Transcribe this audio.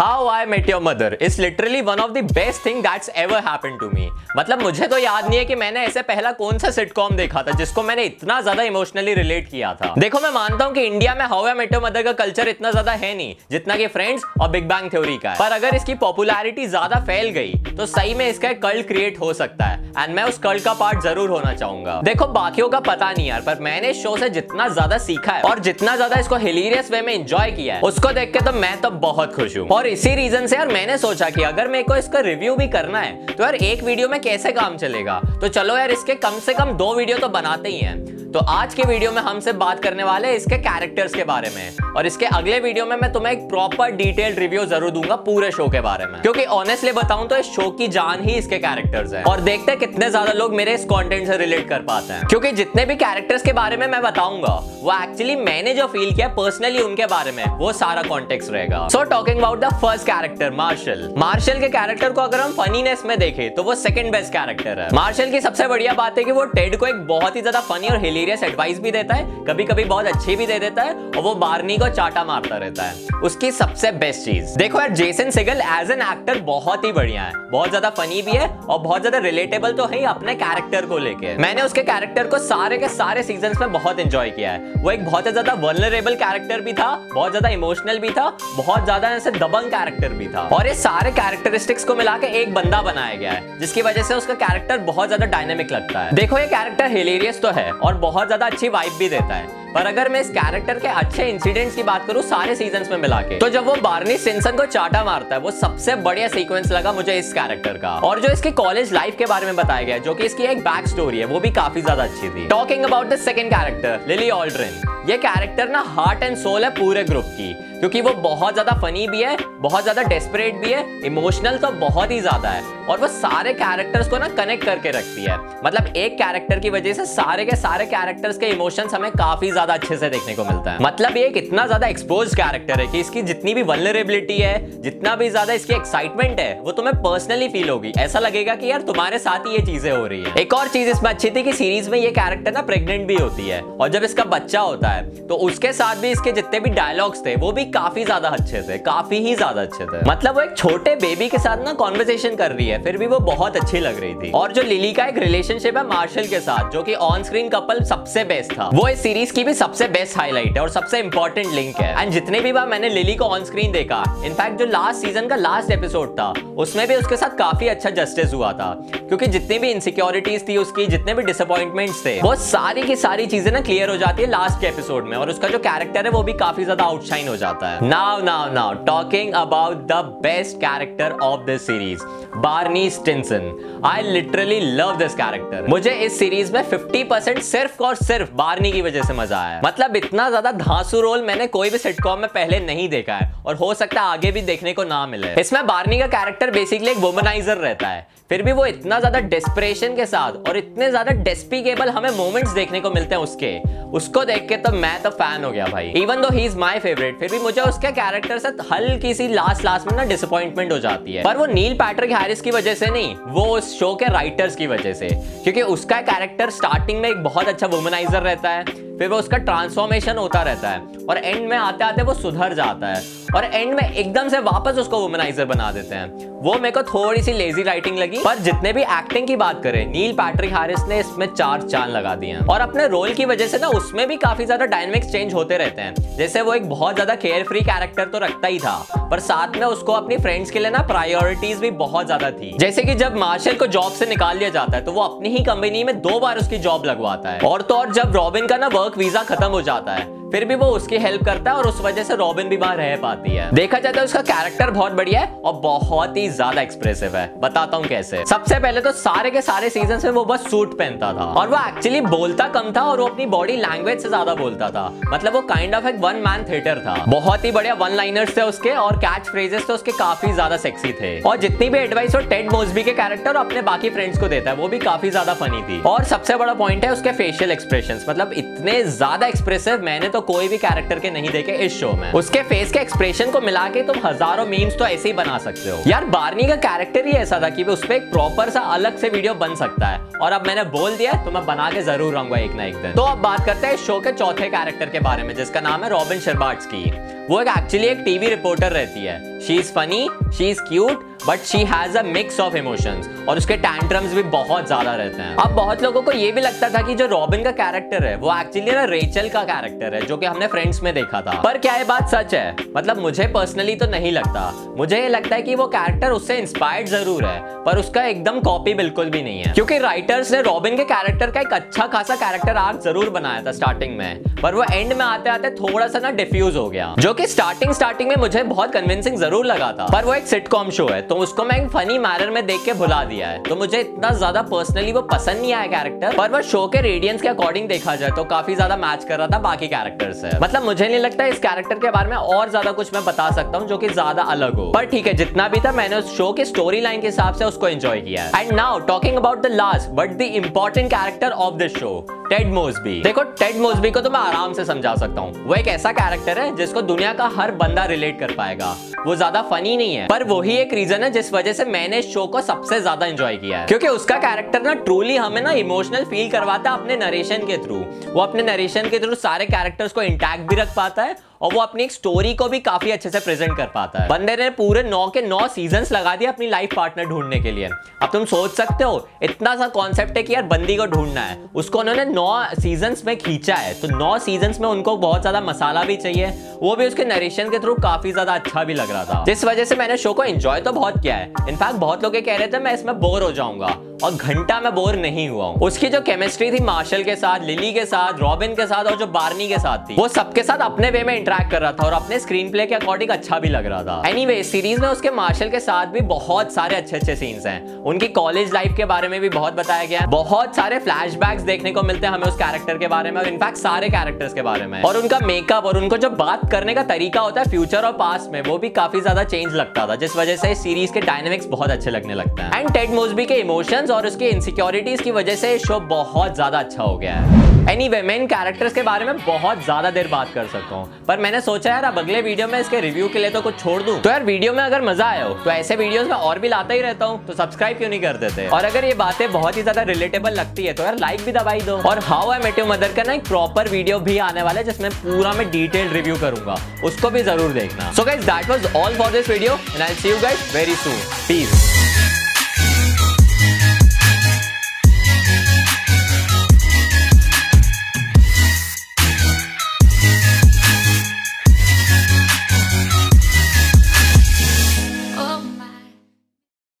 How I met your mother is literally one of the best thing that's ever happen to me मतलब मुझे तो याद नहीं है कि मैंने ऐसे पहला कौन सा सिटकॉम देखा था जिसको मैंने इतना ज़्यादा इमोशनली रिलेट किया था। देखो, मैं मानता हूँ कि इंडिया में how I met your mother का कल्चर इतना ज़्यादा है नहीं, जितना कि फ्रेंड्स और बिग बैंग थ्योरी का है। पर अगर इसकी पॉपुलैरिटी ज़्यादा फैल गई तो सही में इसका एक कल्ट क्रिएट हो सकता है। एंड मैं उस कल्ट का पार्ट ज़रूर होना चाहूँगा। देखो, बाकियों का पता नहीं यार, पर मैंने इस शो से जितना ज़्यादा सीखा है और जितना ज़्यादा इसको हिलीरियस वे में एंजॉय किया है, उसको देख के तो मैं तो बहुत खुश हूँ। और इसी रीजन से यार मैंने सोचा कि अगर मेरे को इसका रिव्यू भी करना है तो यार एक वीडियो में कैसे काम चलेगा? तो चलो यार, इसके कम से कम दो वीडियो तो बनाते ही हैं। तो आज के वीडियो में हमसे बात करने वाले हैं इसके कैरेक्टर्स के बारे में। और इसके अगले वीडियो में मैं तुम्हें एक प्रॉपर डिटेल रिव्यू ज़रूर दूँगा पूरे शो के बारे में। क्योंकि ऑनेस्टली बताऊँ तो इस शो की जान ही इसके कैरेक्टर्स है। और देखते हैं कितने ज़्यादा लोग मेरे इस कॉन्टेंट से रिलेट कर पाते हैं। क्योंकि जितने भी कैरेक्टर्स के बारे में मैं बताऊँगा, वो एक्चुअली मैंने जो फील किया पर्सनली उनके बारे में, वो सारा कॉन्टेक्ट रहेगा। So talking about the first character Marshall Marshall के कैरेक्टर को अगर हम फनीनेस में देखें तो वो सेकंड बेस्ट कैरेक्टर है। मार्शल की सबसे बढ़िया बात है कि वो टेड को एक बहुत ही ज़्यादा फनी और हिलेरियस एडवाइस भी देता है कभी कभी बहुत अच्छी भी दे देता है और वो बारनी को चाटा मारता रहता है। उसकी सबसे बेस्ट चीज़। देखो यार Jason Segel as an actor बहुत ही बढ़िया है। बहुत ज़्यादा फनी भी है और बहुत ज़्यादा रिलेटेबल तो है अपने कैरेक्टर को लेके। मैंने उसके कैरेक्टर को सारे के सारे सीज़न में बहुत एंजॉय किया है। वो एक बहुत ज़्यादा वर्नरेबल कैरेक्टर भी था, बहुत ज़्यादा इमोशनल भी था, बहुत ज़्यादा ऐसे दबंग कैरेक्टर भी था। और ये सारे कैरेक्टरिस्टिक्स को मिला के एक बंदा बनाया गया है, जिसकी वजह से उसका कैरेक्टर बहुत ज़्यादा डायनेमिक लगता है। देखो ये कैरेक्टर हिलेरियस तो है और बहुत ज़्यादा अच्छी वाइब भी देता है। पर अगर मैं इस कैरेक्टर के अच्छे इंसिडेंट्स की बात करूँ सारे सीज़न में मिला के तो जब वो बार्नी सिंसन को चाटा मारता है, वो सबसे बढ़िया सीक्वेंस लगा मुझे इस कैरेक्टर का। और जो इसकी कॉलेज लाइफ के बारे में बताया गया जो कि इसकी एक बैक स्टोरी है, वो भी काफ़ी ज़्यादा अच्छी थी। Talking about the second character Lily Aldrin ये कैरेक्टर ना हार्ट एंड सोल है पूरे ग्रुप की, क्योंकि वो बहुत ज़्यादा फनी भी है, बहुत ज़्यादा डेस्परेट भी है इमोशनल तो बहुत ही ज़्यादा है, और वो सारे कैरेक्टर्स को ना कनेक्ट करके रखती है। मतलब एक कैरेक्टर की वजह से सारे के सारे कैरेक्टर्स के इमोशंस हमें काफ़ी ज़्यादा अच्छे से देखने को मिलता है। मतलब ये एक इतना ज़्यादा एक्सपोज कैरेक्टर है कि इसकी जितनी भी वनरेबिलिटी है, जितना भी ज़्यादा इसकी एक्साइटमेंट है, वो तुम्हें पर्सनली फील होगी। ऐसा लगेगा कि यार तुम्हारे साथ ही ये चीज़ें हो रही है। एक और चीज़ इसमें अच्छी थी कि सीरीज़ में ये कैरेक्टर ना प्रेग्नेंट भी होती है और जब इसका बच्चा होता है तो उसके साथ भी इसके जितने भी डायलॉग्स थे, वो भी काफ़ी ज़्यादा अच्छे थे, काफ़ी ही ज़्यादा अच्छे थे। मतलब वो एक छोटे बेबी के साथ ना कॉन्वर्सेशन कर रही है, फिर भी वो बहुत अच्छी लग रही थी। और जो लिली का एक रिलेशनशिप है मार्शल के साथ, जो कि ऑन स्क्रीन कपल सबसे बेस्ट था, वो इस सीरीज़ की सबसे बेस्ट हाईलाइट है और सबसे इंपॉर्टेंट लिंक है। एंड जितने भी बार मैंने लिली को ऑन स्क्रीन देखा इनफैक्ट जो लास्ट सीज़न का लास्ट एपिसोड था, उसमें भी उसके साथ काफ़ी अच्छा जस्टिस हुआ था। क्योंकि जितनी भी इनसिक्योरिटीज थी उसकी, जितने भी डिसअपॉइंटमेंट्स थे, वो सारी की सारी चीज़ें ना क्लियर हो जाती है लास्ट के एपिसोड में और उसका जो कैरेक्टर है वो भी काफ़ी ज़्यादा आउटशाइन हो जाता है। Now now now talking about the best character of this series Barney Stinson. I literally love this character मुझे इस सीरीज़ में 50% सिर्फ़ और सिर्फ़ बार्नी की वजह से मज़ा आया। मतलब इतना ज़्यादा धांसू रोल मैंने कोई भी सिटकॉम में पहले नहीं देखा है। और हो सकता है आगे भी देखने को ना मिले। इसमें बार्नी का कैरेक्टर बेसिकली एक वुमनाइजर रहता है। फिर भी वो इतना ज़्यादा डेस्परेशन के साथ और इतने ज़्यादा डेस्पिकेबल हमें मोमेंट्स देखने को मिलते हैं उसके। उसको देख के तो मैं तो फ़ैन हो गया भाई। Even though he is my favourite फिर भी मुझे उसके कैरेक्टर से हल्की सी लास्ट लास्ट में ना डिसअपॉइंटमेंट हो जाती है। पर वो नील पैट्रिक हैरिस की वजह से नहीं, वो उस शो के राइटर्स की वजह से। क्योंकि उसका कैरेक्टर स्टार्टिंग में एक बहुत अच्छा वुमेनाइजर रहता है, फिर वो उसका ट्रांसफॉर्मेशन होता रहता है। और एंड में आते आते वो सुधर जाता है। और एंड में एकदम से वापस उसको वुमनाइजर बना देते हैं। वो मेरे को थोड़ी सी लेजी राइटिंग लगी, पर जितने भी एक्टिंग की बात करें नील पैट्रिक हारिस ने इसमें चार चाँद लगा दिए हैं। और अपने रोल की वजह से ना, उसमें भी काफ़ी ज़्यादा डायनेमिक्स चेंज होते रहते हैं। जैसे वो एक बहुत ज़्यादा केयर फ्री कैरेक्टर तो रखता ही था, पर साथ में उसको अपनी फ्रेंड्स के लिए ना प्रायोरिटीज भी बहुत ज़्यादा थी। जैसे कि जब मार्शल को जॉब से निकाल दिया जाता है तो वो अपनी ही कंपनी में दो बार उसकी जॉब लगवाता है। और तो और जब रॉबिन का ना वर्क वीज़ा खत्म हो जाता है फिर भी वो उसकी हेल्प करता है और उस वजह से रॉबिन भी वहाँ रह पाती है। देखा जाता है उसका कैरेक्टर बहुत बढ़िया है और बहुत ही ज़्यादा एक्सप्रेसिव है। बताता हूँ कैसे। सबसे पहले तो सारे के सारे सीज़न में वो बस सूट पहनता था और वो एक्चुअली बोलता कम था और वो अपनी बॉडी लैंग्वेज से ज़्यादा बोलता था। मतलब वो काइंड ऑफ़ एक वन मैन थिएटर था। बहुत ही बढ़िया वन लाइनर्स थे उसके और कैच फ्रेजेस तो उसके काफ़ी ज़्यादा सेक्सी थे। और जितनी भी एडवाइस वो टेड मोसबी के कैरेक्टर अपने बाकी फ्रेंड्स को देता है, वो भी काफ़ी ज़्यादा फनी थी। और सबसे बड़ा पॉइंट है उसके फेशियल एक्सप्रेशन मतलब इतने ज़्यादा एक्सप्रेसिव मैंने तो तो कोई भी कैरेक्टर के नहीं देखे इस शो में। उसके फेस के एक्सप्रेशन को मिला के तुम हज़ारों मीम्स तो ऐसे ही बना सकते हो। यार बार्नी का कैरेक्टर ही ऐसा था कि उस पर एक प्रॉपर सा अलग से वीडियो बन सकता है। और अब मैंने बोल दिया तो मैं बना के ज़रूर रहूँगा एक ना एक दिन। तो अब बात करते हैं शो के चौथे कैरेक्टर के बारे में, जिसका नाम है रॉबिन शर्बाट्स की। वो एक एक्चुअली एक टीवी रिपोर्टर रहती है। She is funny she is cute but she has a mix of emotions और उसके टैंट्रम्स भी बहुत ज़्यादा रहते हैं। अब बहुत लोगों को ये भी लगता था कि जो रॉबिन का कैरेक्टर है, वो एक्चुअली ना रेचल का कैरेक्टर है, जो कि हमने फ्रेंड्स में देखा था। पर क्या ये बात सच है? मतलब मुझे पर्सनली तो नहीं लगता। मुझे ये लगता है कि वो कैरेक्टर उससे इंस्पायर्ड ज़रूर है, पर उसका एकदम कॉपी बिल्कुल भी नहीं है। क्योंकि राइटर्स ने रॉबिन के कैरेक्टर का एक अच्छा खासा कैरेक्टर आर्क ज़रूर बनाया था स्टार्टिंग में। पर वो एंड में आते आते थोड़ा सा ना डिफ्यूज हो गया। जो कि स्टार्टिंग स्टार्टिंग में मुझे बहुत कन्विंसिंग ज़रूर लगा था। पर वो एक सिटकॉम शो है तो उसको मैं फनी मैनर में देख के भुला दिया है। तो मुझे इतना ज़्यादा पर्सनली वो पसंद नहीं आया कैरेक्टर पर वो शो के रेडियंस के अकॉर्डिंग देखा जाए तो काफ़ी ज़्यादा मैच कर रहा था बाकी कैरेक्टर से। मतलब मुझे नहीं लगता इस कैरेक्टर के बारे में और ज़्यादा कुछ मैं बता सकता हूँ जो की ज़्यादा अलग हो। पर ठीक है, जितना भी था मैंने उस शो के स्टोरी लाइन के हिसाब से उसको एंजॉय किया and now talking about the last but the important character of this show Ted Mosby देखो टेड मोसबी को तो मैं आराम से समझा सकता हूँ। वो एक ऐसा कैरेक्टर है जिसको दुनिया का हर बंदा रिलेट कर पाएगा। वो ज़्यादा फनी नहीं है, पर वही एक रीजन है जिस वजह से मैंने इस शो को सबसे ज़्यादा एंजॉय किया है। क्योंकि उसका कैरेक्टर ना ट्रूली हमें ना इमोशनल फील करवाता है अपने नरेशन के थ्रू वो अपने नरेशन के थ्रू सारे कैरेक्टर्स को इंटैक्ट भी रख पाता है और वो अपनी एक स्टोरी को भी काफ़ी अच्छे से प्रेजेंट कर पाता है। बंदे ने पूरे नौ के नौ सीज़न लगा दिया अपनी लाइफ पार्टनर ढूँढने के लिए। अब तुम सोच सकते हो, इतना सा कॉन्सेप्ट है कि यार बंदी को ढूंढना है। उसको उन्होंने नौ सीज़न में खींचा है। तो नौ सीज़न में उनको बहुत ज़्यादा मसाला भी चाहिए। वो भी उसके नरेशन के थ्रू काफ़ी ज़्यादा अच्छा भी लग रहा था। जिस वजह से मैंने शो को एंजॉय तो बहुत किया है। इनफैक्ट बहुत लोग कह रहे थे, मैं इसमें बोर हो जाऊँगा। और घंटा में बोर नहीं हुआ हूँ। उसकी जो केमिस्ट्री थी मार्शल के साथ लिली के साथ रॉबिन के साथ और जो बार्नी के साथ थी वो सबके साथ अपने वे में इंटरेक्ट कर रहा था और अपने स्क्रीन प्ले के अकॉर्डिंग अच्छा भी लग रहा था। एनी anyway, सीरीज़ में उसके मार्शल के साथ भी बहुत सारे अच्छे अच्छे सीन्स हैं। उनकी कॉलेज लाइफ के बारे में भी बहुत बताया गया है। बहुत सारे फ्लैश देखने को मिलते हैं हमें उस कैरेक्टर के बारे में और इनफैक्ट सारे कैरेक्टर्स के बारे में। और उनका मेकअप और उनको जो बात करने का तरीका होता है फ्यूचर और पास्ट में वो भी काफ़ी ज़्यादा चेंज लगता था जिस वजह से सीरीज़ के डायनेमिक्स बहुत अच्छे लगने लगते हैं। एंड टेड मोजबी के इमोशंस और उसके इनसिक्योरिटीज की वजह से शो बहुत ज़्यादा अच्छा हो गया है। एनी वे मैं इन कैरेक्टर्स के बारे में बहुत ज़्यादा देर बात कर सकता हूँ। पर मैंने सोचा यार, अब अगले वीडियो में इसके रिव्यू के लिए तो कुछ छोड़ दूँ। तो यार वीडियो में अगर मज़ा आया हो तो ऐसे वीडियोस में और भी लाता ही रहता हूँ तो सब्सक्राइब क्यों नहीं कर देते? और अगर ये बातें बहुत ही ज़्यादा रिलेटेबल लगती है तो यार लाइक भी दबाई दो। और how I met you mother का ना एक प्रॉपर वीडियो भी आने वाला है, जिसमें पूरा मैं डिटेल रिव्यू करूँगा। उसको भी ज़रूर देखना। So guys that was all for this video and I see you guys very soon peace